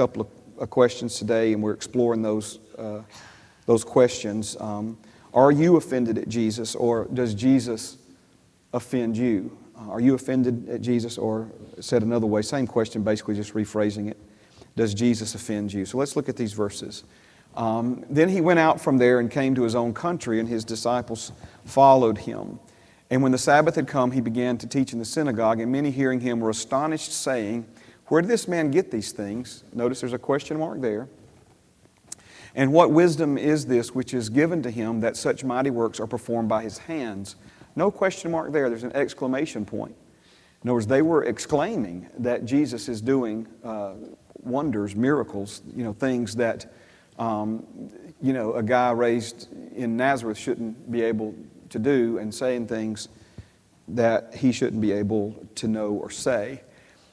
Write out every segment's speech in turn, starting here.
couple of uh, questions today, and we're exploring those, uh, those questions. Um, are you offended at Jesus, or does Jesus offend you? Uh, are you offended at Jesus, or said another way, same question, basically just rephrasing it. Does Jesus offend you? So let's look at these verses. Um, then he went out from there and came to his own country, and his disciples followed him. And when the Sabbath had come, he began to teach in the synagogue, and many hearing him were astonished, saying, Where did this man get these things? Notice there's a question mark there. And what wisdom is this which is given to him that such mighty works are performed by his hands? No question mark there, there's an exclamation point. In other words, they were exclaiming that Jesus is doing uh, wonders, miracles, you know, things that, um, you know, a guy raised in Nazareth shouldn't be able to do, and saying things that he shouldn't be able to know or say.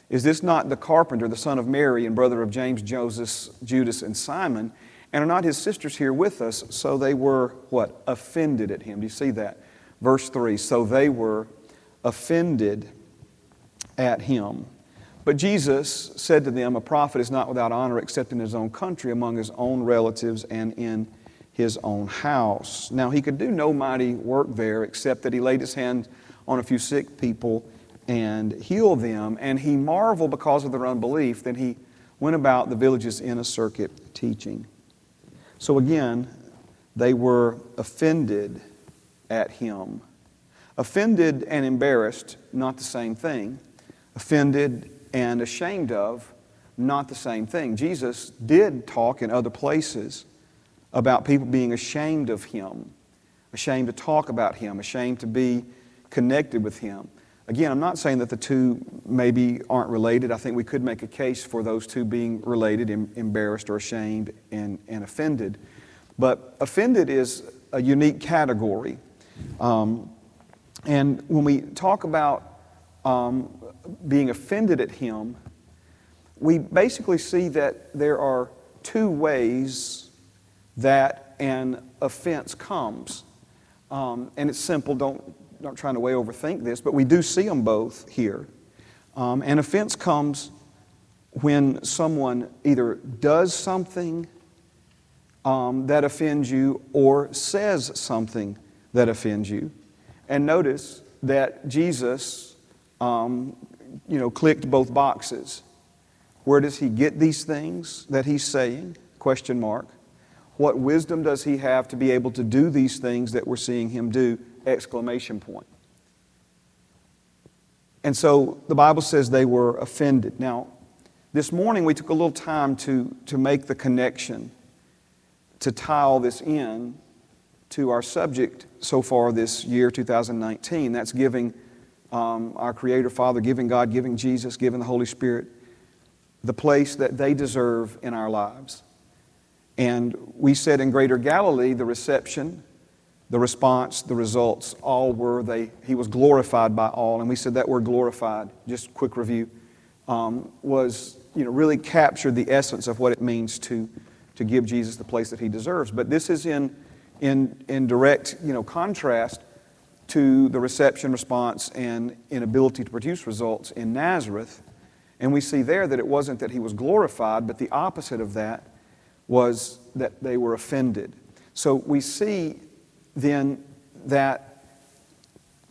Is this not the carpenter, the son of Mary, and brother of James, Joseph, Judas, and Simon? And are not his sisters here with us? So they were, what? Offended at him. Do you see that? Verse 3 So they were offended at him. But Jesus said to them, A prophet is not without honor except in his own country, among his own relatives, and in his own house. Now, he could do no mighty work there except that he laid his hand on a few sick people and heal them. And he marveled because of their unbelief. Then he went about the villages in a circuit teaching. So again, they were offended at him. Offended and embarrassed, not the same thing. Offended and ashamed of, not the same thing. Jesus did talk in other places about people being ashamed of him, ashamed to talk about him, ashamed to be connected with him. Again, I'm not saying that the two maybe aren't related. I think we could make a case for those two being related, embarrassed or ashamed and, and offended. But offended is a unique category. Um, and when we talk about um, being offended at him, we basically see that there are two ways that an offense comes. Um, and it's simple, don't, not trying to way overthink this, but we do see them both here. Um, an offense comes when someone either does something um, that offends you or says something that offends you. And notice that Jesus, um, you know, clicked both boxes. Where does he get these things that he's saying? Question mark. What wisdom does he have to be able to do these things that we're seeing him do? Exclamation point. And so the Bible says they were offended. Now, this morning we took a little time to, to make the connection, to tie all this in to our subject so far this year, 2019. That's giving um, our Creator Father, giving God, giving Jesus, giving the Holy Spirit the place that they deserve in our lives. And we said in Greater Galilee, the reception, the response, the results, all were they, he was glorified by all. And we said that word glorified, just quick review, um, was, you know, really captured the essence of what it means to, to give Jesus the place that he deserves. But this is in in, in direct you know, contrast to the reception response and inability to produce results in Nazareth. And we see there that it wasn't that he was glorified, but the opposite of that was that they were offended. So we see then that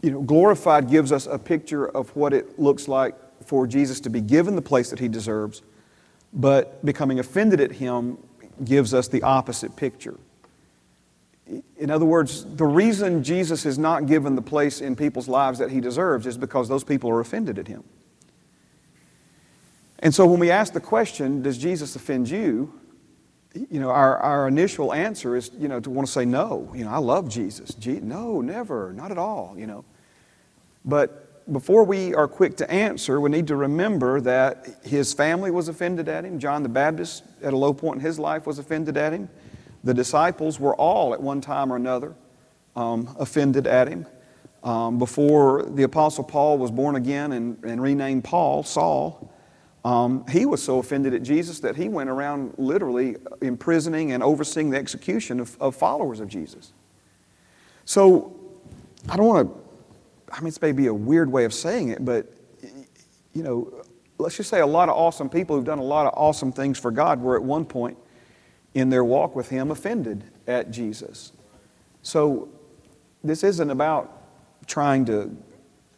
you know, glorified gives us a picture of what it looks like for Jesus to be given the place that he deserves, but becoming offended at him gives us the opposite picture. In other words, the reason Jesus is not given the place in people's lives that he deserves is because those people are offended at him. And so when we ask the question, does Jesus offend you? You know, our, our initial answer is, you know, to want to say no. You know, I love Jesus. Je- no, never, not at all, you know. But before we are quick to answer, we need to remember that his family was offended at him. John the Baptist, at a low point in his life, was offended at him. The disciples were all, at one time or another, um, offended at him. Um, before the Apostle Paul was born again and, and renamed Paul, Saul, um, he was so offended at Jesus that he went around literally imprisoning and overseeing the execution of, of followers of Jesus. So, I don't want to, I mean, it's maybe a weird way of saying it, but, you know, let's just say a lot of awesome people who've done a lot of awesome things for God were at one point in their walk with Him offended at Jesus. So this isn't about trying to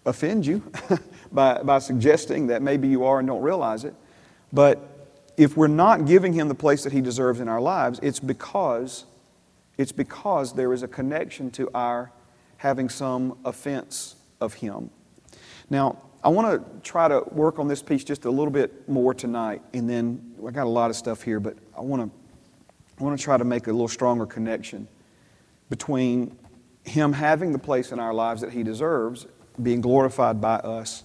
offend you by, by suggesting that maybe you are and don't realize it. But if we're not giving Him the place that He deserves in our lives, it's because, it's because there is a connection to our having some offense of Him. Now, I want to try to work on this piece just a little bit more tonight, and then I got a lot of stuff here, but I want to I want to try to make a little stronger connection between Him having the place in our lives that He deserves, being glorified by us,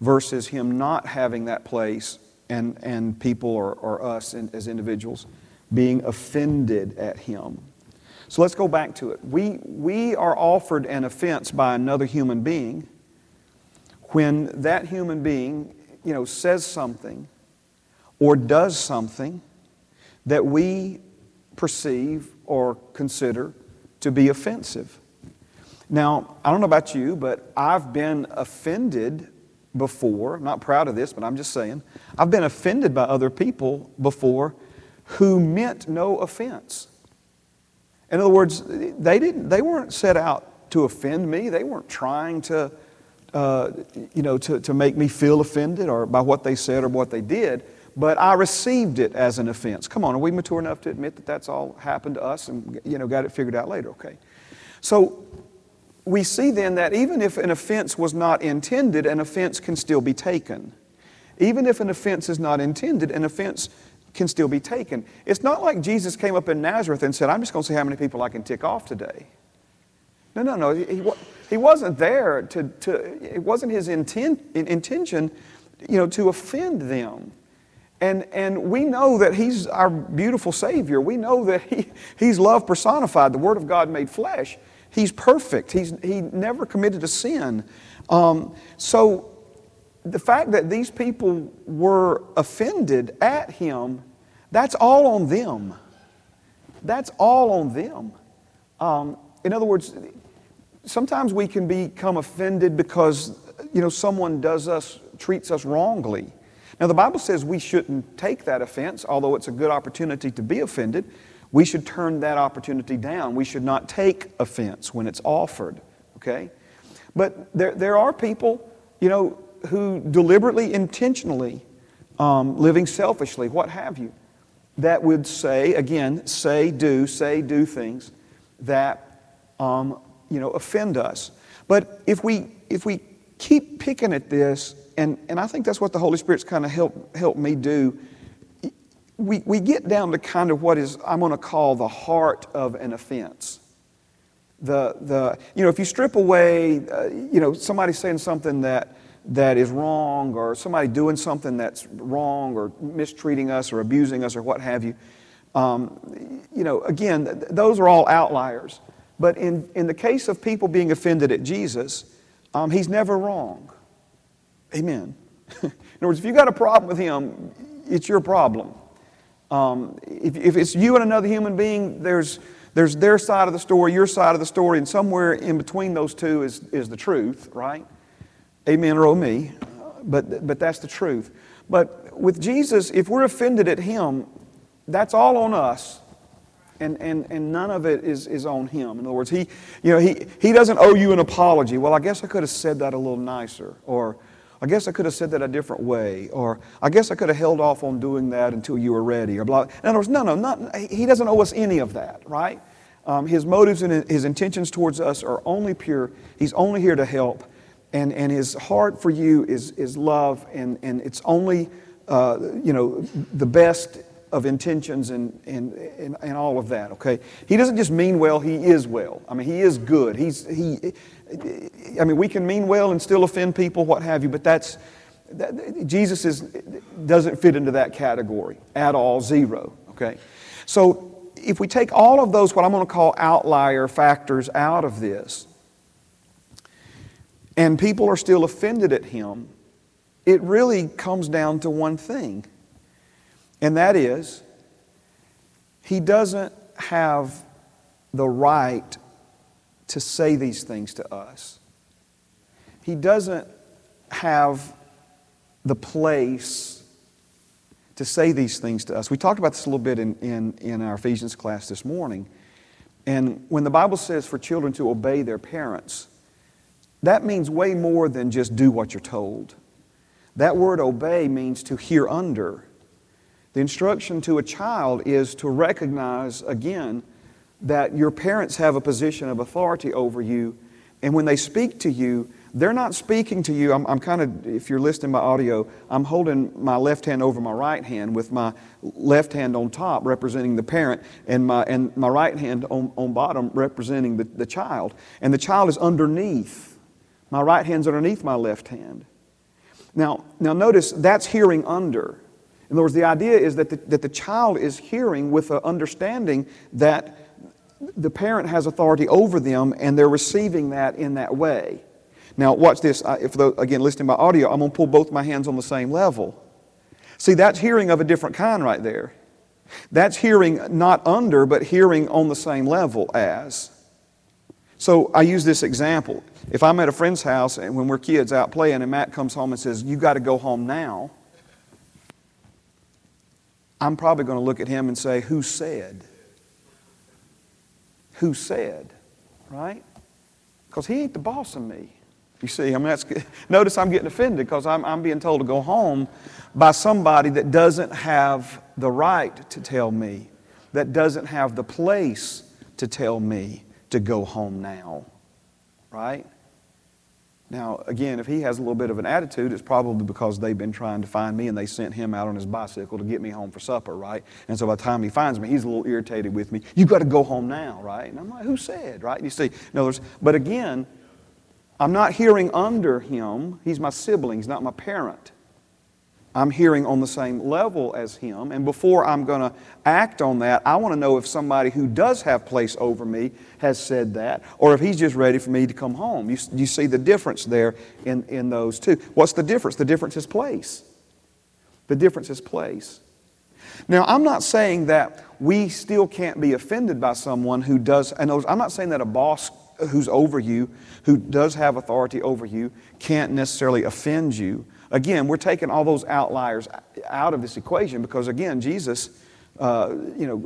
versus Him not having that place and, and people or, or us in, as individuals being offended at Him. So let's go back to it. We, we are offered an offense by another human being when that human being, you know, says something or does something that we perceive or consider to be offensive. Now, I don't know about you, but I've been offended before. I'm not proud of this, but I'm just saying. I've been offended by other people before who meant no offense. In other words, they, didn't, they weren't set out to offend me. They weren't trying to uh, you know, to, to make me feel offended or by what they said or what they did, but I received it as an offense. Come on, are we mature enough to admit that that's all happened to us and, you know, got it figured out later? Okay. So we see then that even if an offense was not intended, an offense can still be taken. Even if an offense is not intended, an offense can still be taken. It's not like Jesus came up in Nazareth and said, I'm just going to see how many people I can tick off today. No, no, no. He, he wasn't there to, to it wasn't his intent, intention, you know, to offend them. And, and we know that He's our beautiful Savior. We know that he, He's love personified, the Word of God made flesh. He's perfect. He's, he never committed a sin. Um, so the fact that these people were offended at Him, that's all on them. That's all on them. Um, in other words, sometimes we can become offended because you know someone does us treats us wrongly now the bible says we shouldn't take that offense although it's a good opportunity to be offended we should turn that opportunity down we should not take offense when it's offered okay but there, there are people you know who deliberately intentionally um, living selfishly what have you that would say again say do say do things that um, you know, offend us. But if we, if we keep picking at this, and, and I think that's what the Holy Spirit's kind of helped, helped me do, we, we get down to kind of what is, I'm going to call the heart of an offense. The, the, you know, if you strip away, uh, you know, somebody saying something that, that is wrong, or somebody doing something that's wrong, or mistreating us, or abusing us, or what have you, um, you know, again, th- those are all outliers. But in, in the case of people being offended at Jesus, um, he's never wrong. Amen. in other words, if you've got a problem with him, it's your problem. Um, if, if it's you and another human being, there's, there's their side of the story, your side of the story, and somewhere in between those two is, is the truth, right? Amen or oh me. But, but that's the truth. But with Jesus, if we're offended at him, that's all on us and, and, and none of it is, is on him. In other words, he, you know, he, he doesn't owe you an apology. Well, I guess I could have said that a little nicer, or I guess I could have said that a different way, or I guess I could have held off on doing that until you were ready, or blah. In other words, no, no, not, he doesn't owe us any of that, right? Um, his motives and his intentions towards us are only pure. He's only here to help, and, and his heart for you is, is love, and, and it's only, uh, you know, the best of intentions and, and, and, and, all of that, okay? He doesn't just mean well, he is well. I mean, he is good. He's, he, I mean, we can mean well and still offend people, what have you, but that's, that, Jesus is, doesn't fit into that category at all, zero, okay? So if we take all of those, what I'm going to call outlier factors out of this, and people are still offended at him, it really comes down to one thing and that is, he doesn't have the right to say these things to us. He doesn't have the place to say these things to us. We talked about this a little bit in, in, in our Ephesians class this morning. And when the Bible says for children to obey their parents, that means way more than just do what you're told. That word obey means to hear under. The instruction to a child is to recognize, again, that your parents have a position of authority over you, and when they speak to you, they're not speaking to you. I'm, I'm kind of, if you're listening by audio, I'm holding my left hand over my right hand with my left hand on top representing the parent and my, and my right hand on, on bottom representing the, the child. And the child is underneath. My right hand's underneath my left hand. Now, now notice that's hearing under. In other words, the idea is that the, that the child is hearing with an understanding that the parent has authority over them and they're receiving that in that way. Now, watch this. If the, again, listening by audio, I'm going to pull both my hands on the same level. See, that's hearing of a different kind right there. That's hearing not under, but hearing on the same level as. So I use this example. If I'm at a friend's house and when we're kids out playing and Matt comes home and says, You got to go home now, I'm probably going to look at him and say, Who said? Who said? Right? Because he ain't the boss of me. You see, I mean, that's, notice I'm getting offended because I'm, I'm being told to go home by somebody that doesn't have the right to tell me, that doesn't have the place to tell me to go home now. Right? Now, again, if he has a little bit of an attitude, it's probably because they've been trying to find me and they sent him out on his bicycle to get me home for supper, right? And so by the time he finds me, he's a little irritated with me. You've got to go home now, right? And I'm like, who said, right? You see, in other but again, I'm not hearing under him. He's my sibling, he's not my parent. I'm hearing on the same level as him. And before I'm going to act on that, I want to know if somebody who does have place over me has said that, or if he's just ready for me to come home. You, you see the difference there in, in those two. What's the difference? The difference is place. The difference is place. Now, I'm not saying that we still can't be offended by someone who does, and I'm not saying that a boss who's over you, who does have authority over you, can't necessarily offend you. Again, we're taking all those outliers out of this equation because, again, Jesus, uh, you know,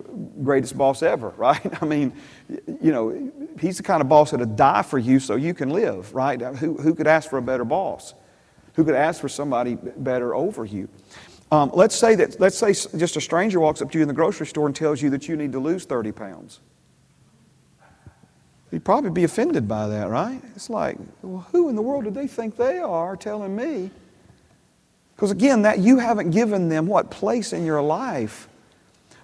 greatest boss ever, right? I mean, you know, he's the kind of boss that'll die for you so you can live, right? Who, who could ask for a better boss? Who could ask for somebody better over you? Um, let's say that, let's say just a stranger walks up to you in the grocery store and tells you that you need to lose 30 pounds. You'd probably be offended by that, right? It's like, well, who in the world do they think they are telling me because again, that you haven't given them what place in your life.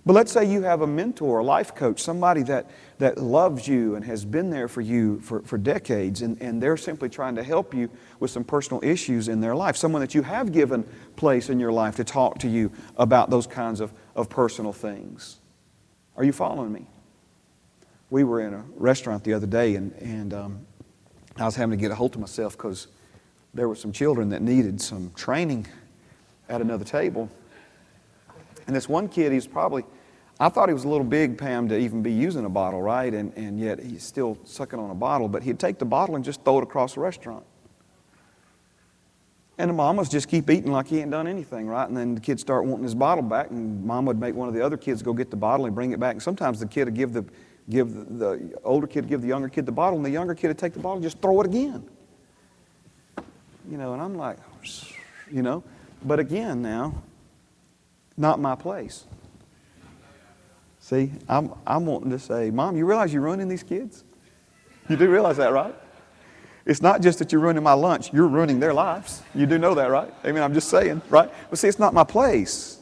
But let's say you have a mentor, a life coach, somebody that, that loves you and has been there for you for, for decades, and, and they're simply trying to help you with some personal issues in their life. Someone that you have given place in your life to talk to you about those kinds of, of personal things. Are you following me? We were in a restaurant the other day, and, and um, I was having to get a hold of myself because there were some children that needed some training at another table. And this one kid, he's probably, I thought he was a little big, Pam, to even be using a bottle, right? And, and yet he's still sucking on a bottle, but he'd take the bottle and just throw it across the restaurant. And the mamas just keep eating like he ain't done anything, right? And then the kids start wanting his bottle back, and mom would make one of the other kids go get the bottle and bring it back. And sometimes the kid would give the, give the, the older kid give the younger kid the bottle, and the younger kid would take the bottle and just throw it again. You know, and I'm like, you know. But again, now, not my place. See, I'm, I'm wanting to say, Mom, you realize you're ruining these kids? You do realize that, right? It's not just that you're ruining my lunch, you're ruining their lives. You do know that, right? I mean, I'm just saying, right? But see, it's not my place.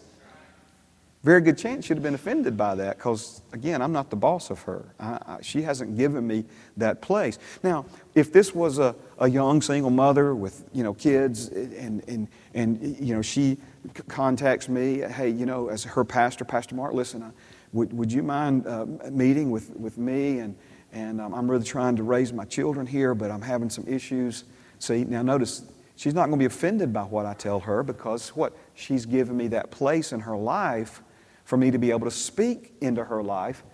Very good chance she'd have been offended by that because, again, I'm not the boss of her. I, I, she hasn't given me that place. Now, if this was a, a young single mother with, you know, kids and, and, and you know, she contacts me, hey, you know, as her pastor, Pastor Mark, listen, would, would you mind uh, meeting with, with me? And, and um, I'm really trying to raise my children here, but I'm having some issues. See, now notice, she's not going to be offended by what I tell her because what? She's given me that place in her life for me to be able to speak into her life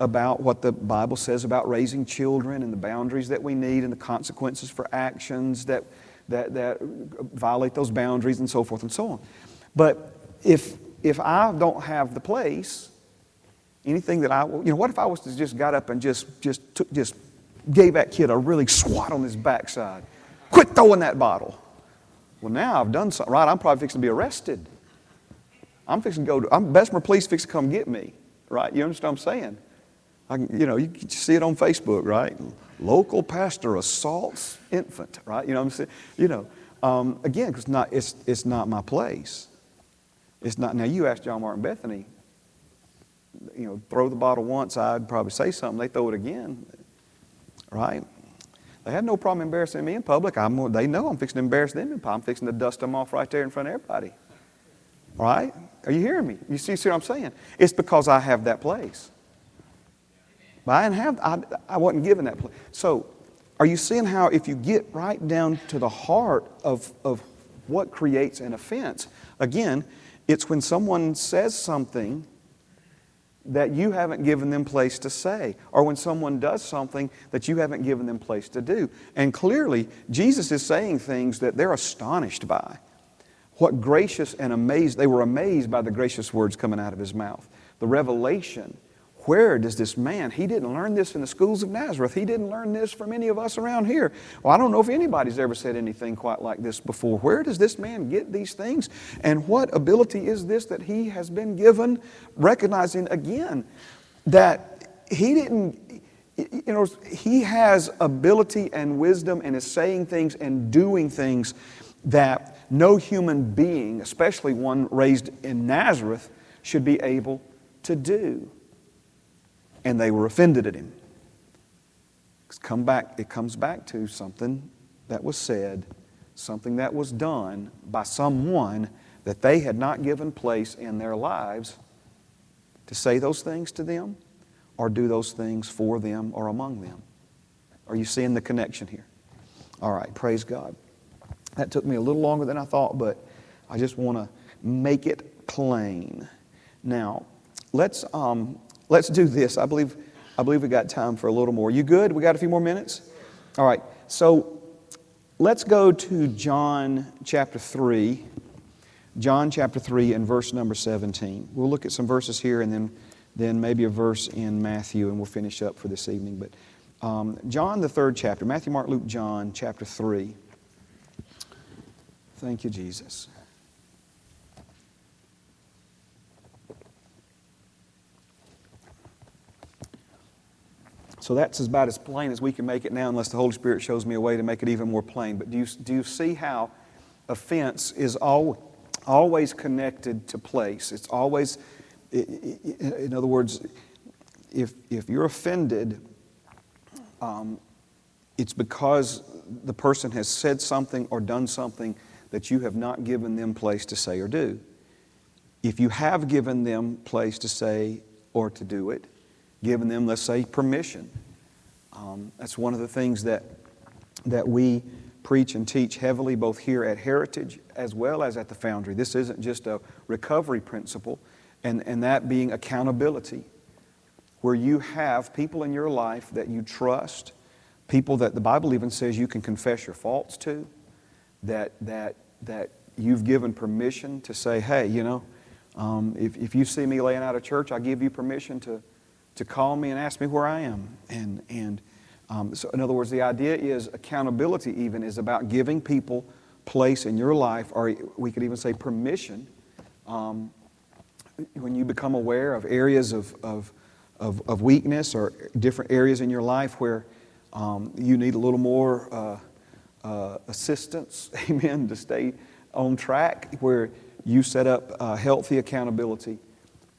about what the Bible says about raising children and the boundaries that we need and the consequences for actions that, that, that violate those boundaries and so forth and so on. But if, if I don't have the place, anything that I, you know, what if I was to just got up and just, just, took, just gave that kid a really swat on his backside? Quit throwing that bottle. Well, now I've done something right. I'm probably fixing to be arrested. I'm fixing to go to, I'm, Bessemer Police fixing to come get me, right? You understand what I'm saying? I can, you know, you can see it on Facebook, right? Local pastor assaults infant, right? You know what I'm saying? You know, um, again, because not, it's, it's not my place. It's not, now you ask John Martin Bethany, you know, throw the bottle once, I'd probably say something. They throw it again, right? They had no problem embarrassing me in public. I'm, they know I'm fixing to embarrass them in public. I'm fixing to dust them off right there in front of everybody. Right? Are you hearing me? You see, see what I'm saying? It's because I have that place. But I didn't have, I, I wasn't given that place. So, are you seeing how if you get right down to the heart of, of what creates an offense, again, it's when someone says something that you haven't given them place to say, or when someone does something that you haven't given them place to do. And clearly, Jesus is saying things that they're astonished by. What gracious and amazed, they were amazed by the gracious words coming out of his mouth. The revelation where does this man, he didn't learn this in the schools of Nazareth. He didn't learn this from any of us around here. Well, I don't know if anybody's ever said anything quite like this before. Where does this man get these things? And what ability is this that he has been given? Recognizing again that he didn't, you know, he has ability and wisdom and is saying things and doing things that no human being, especially one raised in Nazareth, should be able to do and they were offended at him. Come back, it comes back to something that was said, something that was done by someone that they had not given place in their lives to say those things to them or do those things for them or among them. Are you seeing the connection here? All right, praise God. That took me a little longer than I thought, but I just want to make it plain. Now, let's um, Let's do this. I believe, I believe we got time for a little more. You good? We got a few more minutes? All right. So let's go to John chapter 3. John chapter 3 and verse number 17. We'll look at some verses here and then, then maybe a verse in Matthew and we'll finish up for this evening. But um, John, the third chapter, Matthew, Mark, Luke, John, chapter 3. Thank you, Jesus. So that's about as plain as we can make it now, unless the Holy Spirit shows me a way to make it even more plain. But do you, do you see how offense is all, always connected to place? It's always, in other words, if, if you're offended, um, it's because the person has said something or done something that you have not given them place to say or do. If you have given them place to say or to do it, given them, let's say, permission. Um, that's one of the things that, that we preach and teach heavily, both here at Heritage as well as at the Foundry. This isn't just a recovery principle, and, and that being accountability, where you have people in your life that you trust, people that the Bible even says you can confess your faults to, that, that, that you've given permission to say, hey, you know, um, if, if you see me laying out of church, I give you permission to, to call me and ask me where I am. And, and um, so, in other words, the idea is accountability, even, is about giving people place in your life, or we could even say permission. Um, when you become aware of areas of, of, of, of, weakness or different areas in your life where um, you need a little more uh, uh, assistance, amen, to stay on track, where you set up uh, healthy accountability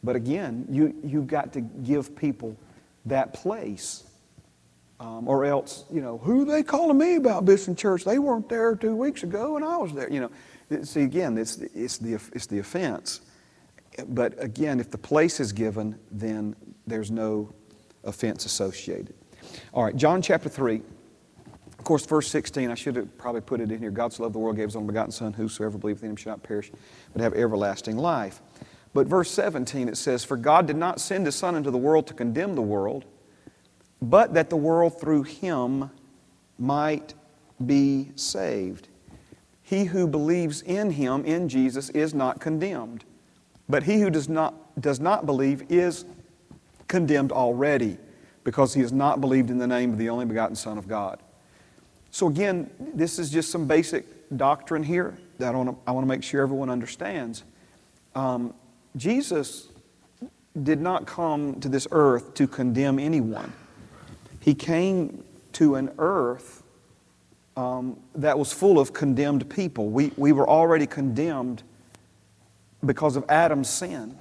but again, you, you've got to give people that place. Um, or else, you know, who they calling me about Bishop Church? They weren't there two weeks ago and I was there. You know, see, again, it's, it's, the, it's the offense. But again, if the place is given, then there's no offense associated. All right, John chapter 3. Of course, verse 16, I should have probably put it in here. God so loved the world, gave his only begotten Son, whosoever believeth in him shall not perish, but have everlasting life. But verse 17 it says, For God did not send his Son into the world to condemn the world, but that the world through him might be saved. he who believes in him, in Jesus, is not condemned. But he who does not, does not believe is condemned already because he has not believed in the name of the only begotten Son of God. So, again, this is just some basic doctrine here that I want to, I want to make sure everyone understands. Um, Jesus did not come to this earth to condemn anyone, He came to an earth um, that was full of condemned people. We, we were already condemned because of Adam's sin.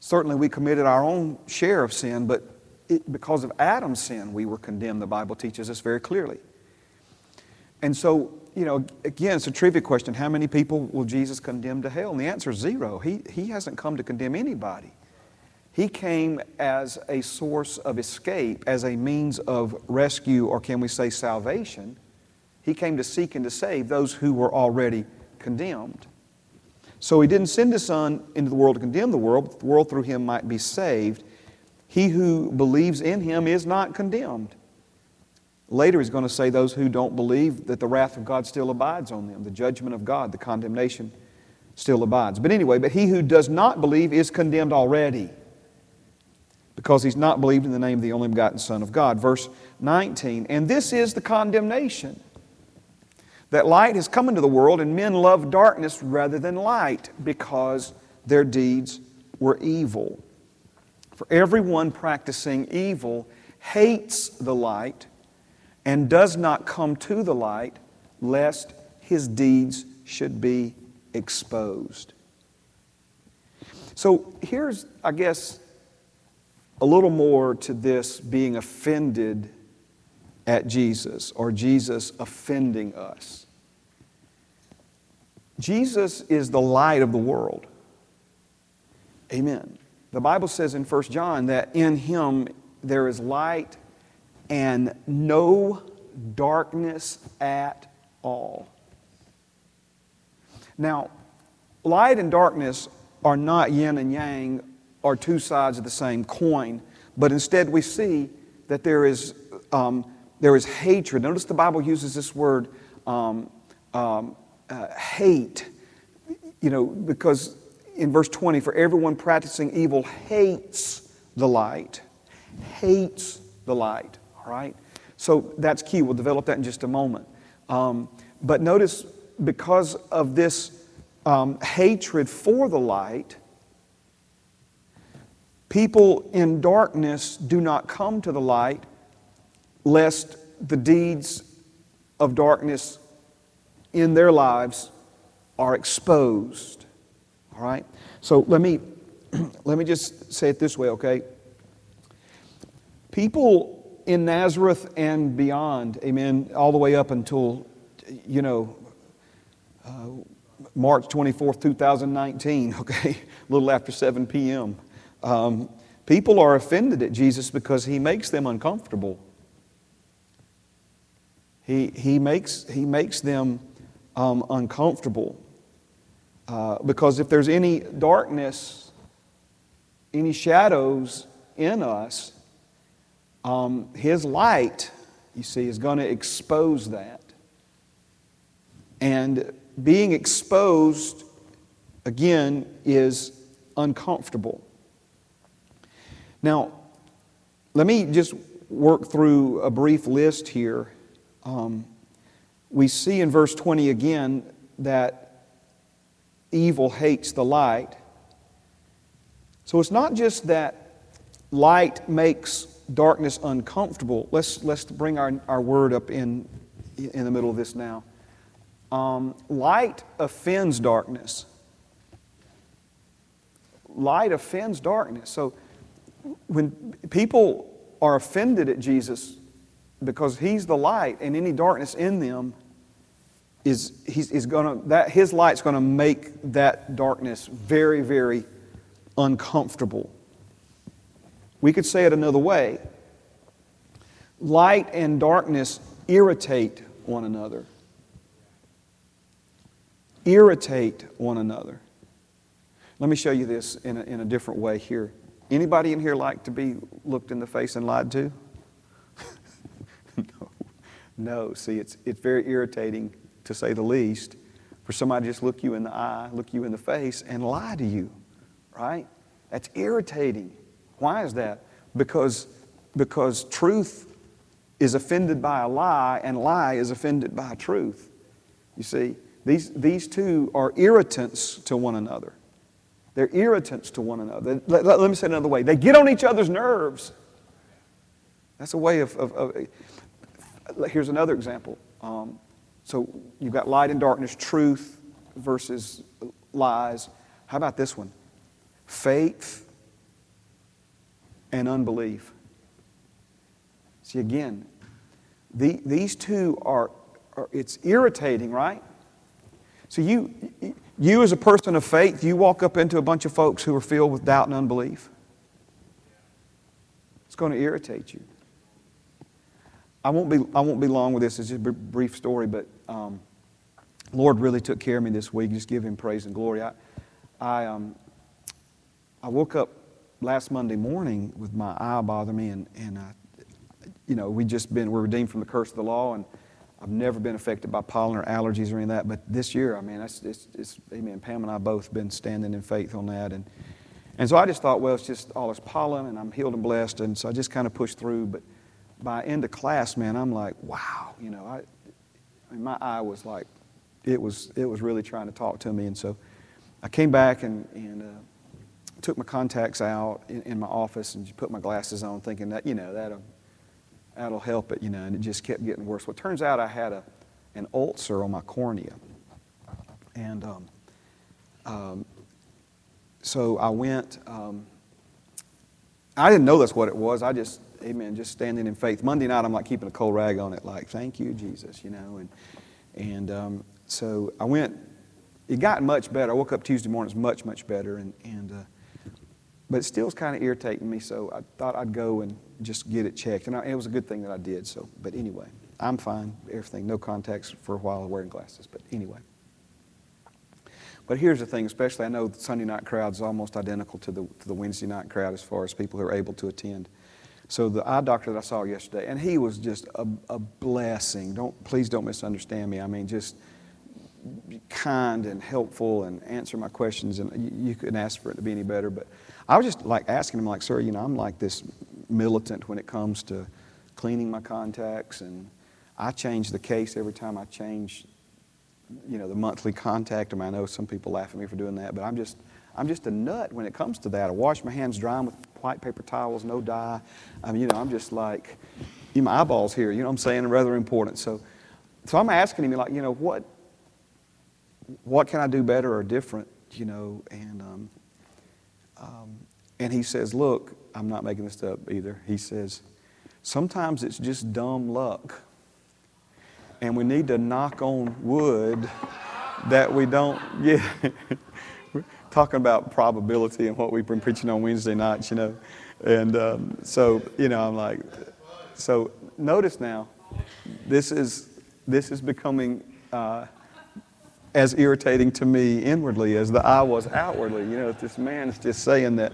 Certainly, we committed our own share of sin, but it, because of Adam's sin, we were condemned, the Bible teaches us very clearly. And so, you know, again, it's a trivia question. How many people will Jesus condemn to hell? And the answer is zero. He, he hasn't come to condemn anybody. He came as a source of escape, as a means of rescue, or can we say salvation. He came to seek and to save those who were already condemned. So he didn't send his son into the world to condemn the world, but the world through him might be saved. He who believes in him is not condemned. Later, he's going to say those who don't believe that the wrath of God still abides on them, the judgment of God, the condemnation still abides. But anyway, but he who does not believe is condemned already because he's not believed in the name of the only begotten Son of God. Verse 19, and this is the condemnation that light has come into the world, and men love darkness rather than light because their deeds were evil. For everyone practicing evil hates the light and does not come to the light, lest his deeds should be exposed. So here's, I guess, a little more to this being offended at Jesus or Jesus offending us. Jesus is the light of the world. Amen. The Bible says in 1 John that in him there is light and no darkness at all. Now, light and darkness are not yin and yang or two sides of the same coin, but instead we see that there is, um, there is hatred. Notice the Bible uses this word um, um, uh, hate, you know, because in verse 20, for everyone practicing evil hates the light, hates the light, right? So that's key. We'll develop that in just a moment. Um, but notice, because of this um, hatred for the light, People in darkness do not come to the light, lest the deeds of darkness in their lives are exposed. All right? So let me, let me just say it this way, okay? People in Nazareth and beyond, amen, all the way up until, you know, uh, March 24th, 2019, okay, a little after 7 p.m. Um, people are offended at Jesus because he makes them uncomfortable. He, he, makes, he makes them um, uncomfortable. Uh, because if there's any darkness, any shadows in us, um, His light, you see, is going to expose that. And being exposed, again, is uncomfortable. Now, let me just work through a brief list here. Um, we see in verse 20 again that evil hates the light. So it's not just that light makes darkness uncomfortable. Let's, let's bring our, our word up in, in the middle of this now. Um, light offends darkness. Light offends darkness. So when people are offended at Jesus because he's the light and any darkness in them is he's, is gonna that his light's gonna make that darkness very very uncomfortable we could say it another way light and darkness irritate one another irritate one another let me show you this in a, in a different way here Anybody in here like to be looked in the face and lied to? no. No. See, it's, it's very irritating to say the least, for somebody to just look you in the eye, look you in the face, and lie to you, right? That's irritating. Why is that? Because, because truth is offended by a lie, and lie is offended by truth. You see, these, these two are irritants to one another. They're irritants to one another. Let, let, let me say it another way. They get on each other's nerves. That's a way of, of, of here's another example. Um, so you've got light and darkness, truth versus lies. How about this one? Faith and unbelief. See, again, the, these two are, are, it's irritating, right? So you, you as a person of faith, you walk up into a bunch of folks who are filled with doubt and unbelief. It's going to irritate you. I won't be, I won't be long with this. It's just a brief story, but um, Lord really took care of me this week. Just give Him praise and glory. I, I, um, I woke up last Monday morning with my eye bothering me, and, and uh, you know, we just been, we're redeemed from the curse of the law, and I've never been affected by pollen or allergies or any of that. But this year, I mean, it's, it's, it's amen. Pam and I both been standing in faith on that. And, and so I just thought, well, it's just all this pollen, and I'm healed and blessed. And so I just kind of pushed through. But by end of class, man, I'm like, wow, you know, I, I mean, my eye was like, it was, it was really trying to talk to me. And so I came back and, and uh, took my contacts out in, in, my office and put my glasses on, thinking that, you know, that'll, that'll help it, you know, and it just kept getting worse. Well, it turns out I had a, an ulcer on my cornea. And um, um, so I went, um, I didn't know that's what it was. I just, amen, just standing in faith. Monday night, I'm like keeping a cold rag on it, like, thank you, Jesus, you know. And, and um, so I went, it got much better. I woke up Tuesday morning, it's much, much better. And, and uh, but it still was kind of irritating me, so I thought I'd go and just get it checked. And I, it was a good thing that I did. So, but anyway, I'm fine. Everything, no contacts for a while wearing glasses. But anyway. But here's the thing, especially I know the Sunday night crowd is almost identical to the, to the Wednesday night crowd as far as people who are able to attend. So the eye doctor that I saw yesterday, and he was just a, a blessing. Don't please don't misunderstand me. I mean, just kind and helpful and answer my questions, and you, you couldn't ask for it to be any better. But I was just like asking him, like, sir, you know, I'm like this militant when it comes to cleaning my contacts, and I change the case every time I change, you know, the monthly contact. Mean, I know some people laugh at me for doing that, but I'm just, I'm just a nut when it comes to that. I wash my hands dry with white paper towels, no dye. I mean, you know, I'm just like, you know, my eyeballs here. You know what I'm saying? Rather important. So, so I'm asking him, like, you know, what, what can I do better or different? You know, and um, um, and he says, look, I'm not making this up either. He says, sometimes it's just dumb luck. And we need to knock on wood that we don't get. talking about probability and what we've been preaching on Wednesday nights, you know. And um, so, you know, I'm like, so notice now, this is, this is becoming uh, as irritating to me inwardly as the eye was outwardly. You know, this man is just saying that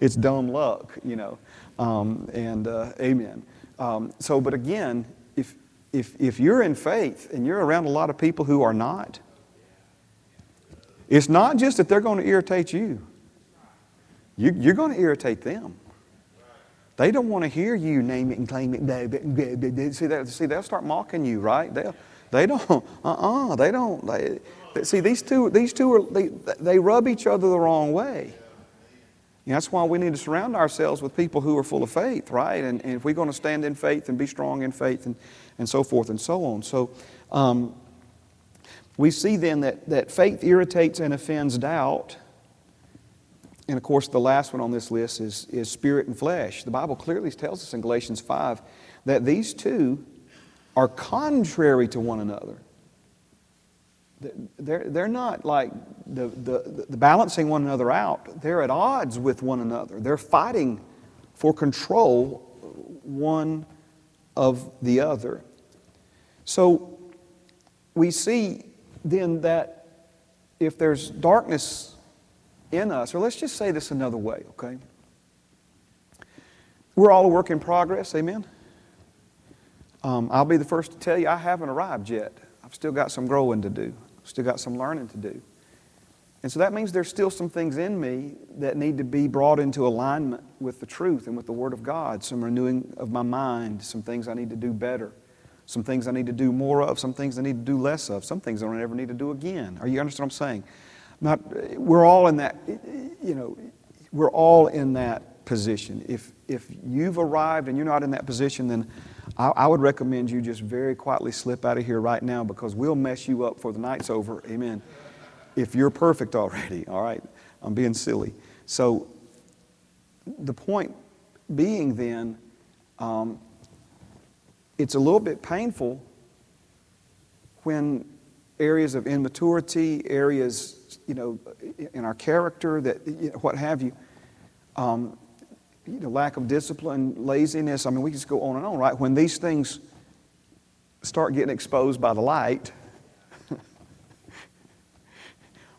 it's dumb luck, you know. Um, and uh, amen. Um, so, but again, if, if, if you're in faith and you're around a lot of people who are not, it's not just that they're going to irritate you. you are going to irritate them. They don't want to hear you name it and claim it. See, that, see they'll start mocking you, right? They'll, they don't, uh-uh, they don't. They, see, these two, these two are, they, they rub each other the wrong way. You know, that's why we need to surround ourselves with people who are full of faith, right? And, and if we're going to stand in faith and be strong in faith and, and so forth and so on. So um, we see then that, that faith irritates and offends doubt. And of course, the last one on this list is, is spirit and flesh. The Bible clearly tells us in Galatians 5 that these two are contrary to one another. They're, they're not like the, the, the balancing one another out. They're at odds with one another. They're fighting for control one of the other. So we see then that if there's darkness in us, or let's just say this another way, okay? We're all a work in progress, amen? Um, I'll be the first to tell you I haven't arrived yet. I've still got some growing to do, still got some learning to do. And so that means there's still some things in me that need to be brought into alignment with the truth and with the Word of God, some renewing of my mind, some things I need to do better, some things I need to do more of, some things I need to do less of, some things I don't ever need to do again. Are you understand what I'm saying? Not, we're all in that, you know, we're all in that position. If, if you've arrived and you're not in that position, then I, I would recommend you just very quietly slip out of here right now because we'll mess you up for the night's over. Amen. If you're perfect already, all right? I'm being silly. So, the point being then, um, it's a little bit painful when areas of immaturity, areas, you know, in our character, that you know, what have you, um, you know, lack of discipline, laziness. I mean, we can just go on and on, right? When these things start getting exposed by the light,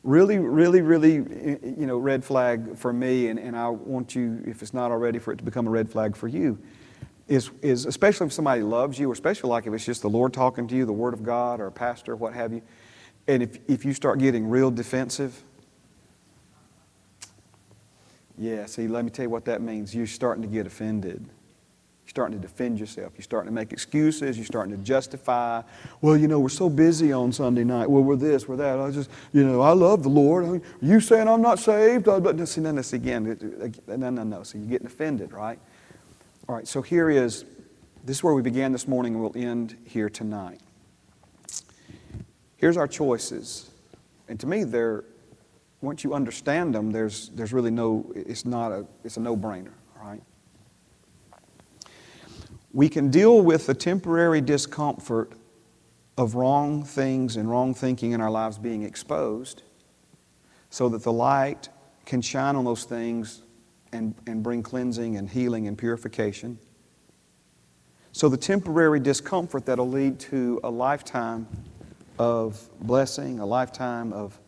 really, really, really, you know, red flag for me, and, and I want you, if it's not already, for it to become a red flag for you, is, is especially if somebody loves you, or especially like if it's just the Lord talking to you, the Word of God, or a pastor, what have you, and if, if you start getting real defensive, yeah, see, let me tell you what that means. You're starting to get offended. You're starting to defend yourself. You're starting to make excuses. You're starting to justify. Well, you know, we're so busy on Sunday night. Well, we're this, we're that. I just, you know, I love the Lord. Are you saying I'm not saved? But see, no, no, see, again, no, no, no. So you're getting offended, right? All right, so here is, this is where we began this morning and we'll end here tonight. Here's our choices. And to me, they're, once you understand them, there's, there's really no, it's not a, it's a no-brainer, right? We can deal with the temporary discomfort of wrong things and wrong thinking in our lives being exposed so that the light can shine on those things and, and bring cleansing and healing and purification. So the temporary discomfort that'll lead to a lifetime of blessing, a lifetime of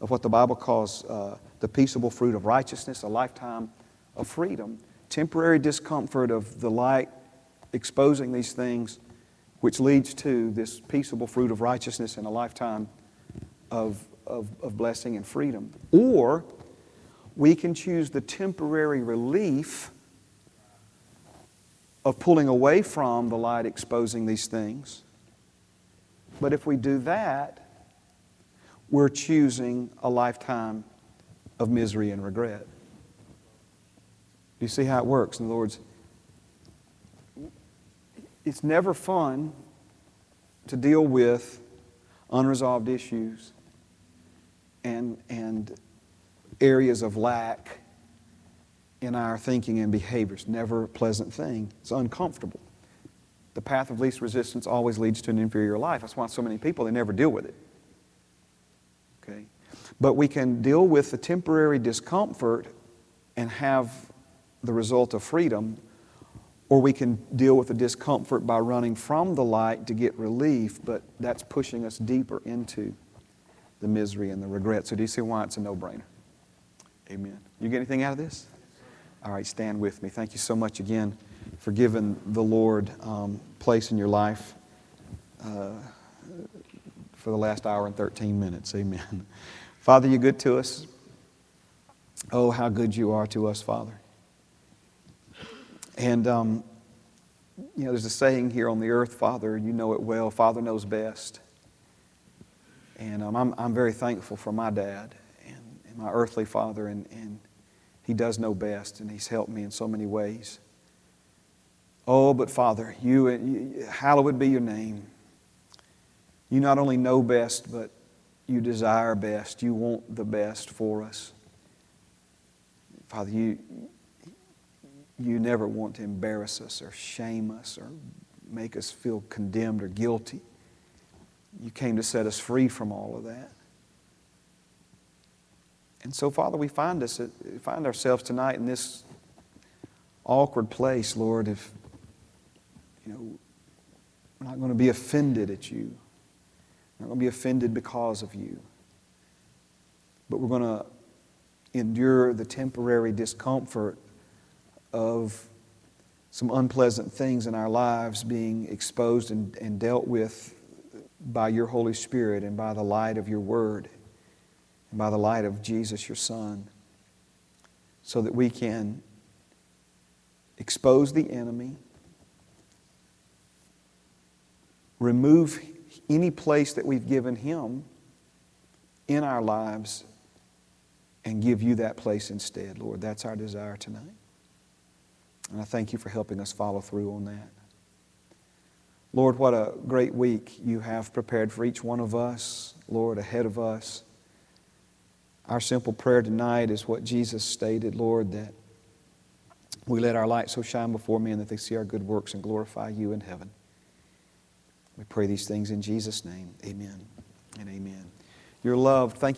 of what the Bible calls uh, the peaceable fruit of righteousness, a lifetime of freedom, temporary discomfort of the light exposing these things, which leads to this peaceable fruit of righteousness and a lifetime of, of, of blessing and freedom. Or we can choose the temporary relief of pulling away from the light exposing these things. But if we do that, we're choosing a lifetime of misery and regret. Do you see how it works? In other words, it's never fun to deal with unresolved issues and, and areas of lack in our thinking and behaviors. Never a pleasant thing. It's uncomfortable. The path of least resistance always leads to an inferior life. That's why so many people, they never deal with it. But we can deal with the temporary discomfort and have the result of freedom, or we can deal with the discomfort by running from the light to get relief, but that's pushing us deeper into the misery and the regret. So, do you see why it's a no brainer? Amen. You get anything out of this? All right, stand with me. Thank you so much again for giving the Lord um, place in your life. Uh, for the last hour and 13 minutes. Amen. Father, you're good to us. Oh, how good you are to us, Father. And, um, you know, there's a saying here on the earth, Father, you know it well. Father knows best. And um, I'm, I'm very thankful for my dad and, and my earthly father, and, and he does know best, and he's helped me in so many ways. Oh, but Father, you, you hallowed be your name. You not only know best, but you desire best. You want the best for us. Father, you, you never want to embarrass us or shame us or make us feel condemned or guilty. You came to set us free from all of that. And so, Father, we find, us, find ourselves tonight in this awkward place, Lord, if you know, we're not going to be offended at you not going to be offended because of you. But we're going to endure the temporary discomfort of some unpleasant things in our lives being exposed and, and dealt with by your Holy Spirit and by the light of your Word and by the light of Jesus, your Son, so that we can expose the enemy, remove any place that we've given him in our lives, and give you that place instead, Lord. That's our desire tonight. And I thank you for helping us follow through on that. Lord, what a great week you have prepared for each one of us, Lord, ahead of us. Our simple prayer tonight is what Jesus stated, Lord, that we let our light so shine before men that they see our good works and glorify you in heaven. We pray these things in Jesus' name. Amen and amen. You're loved. Thank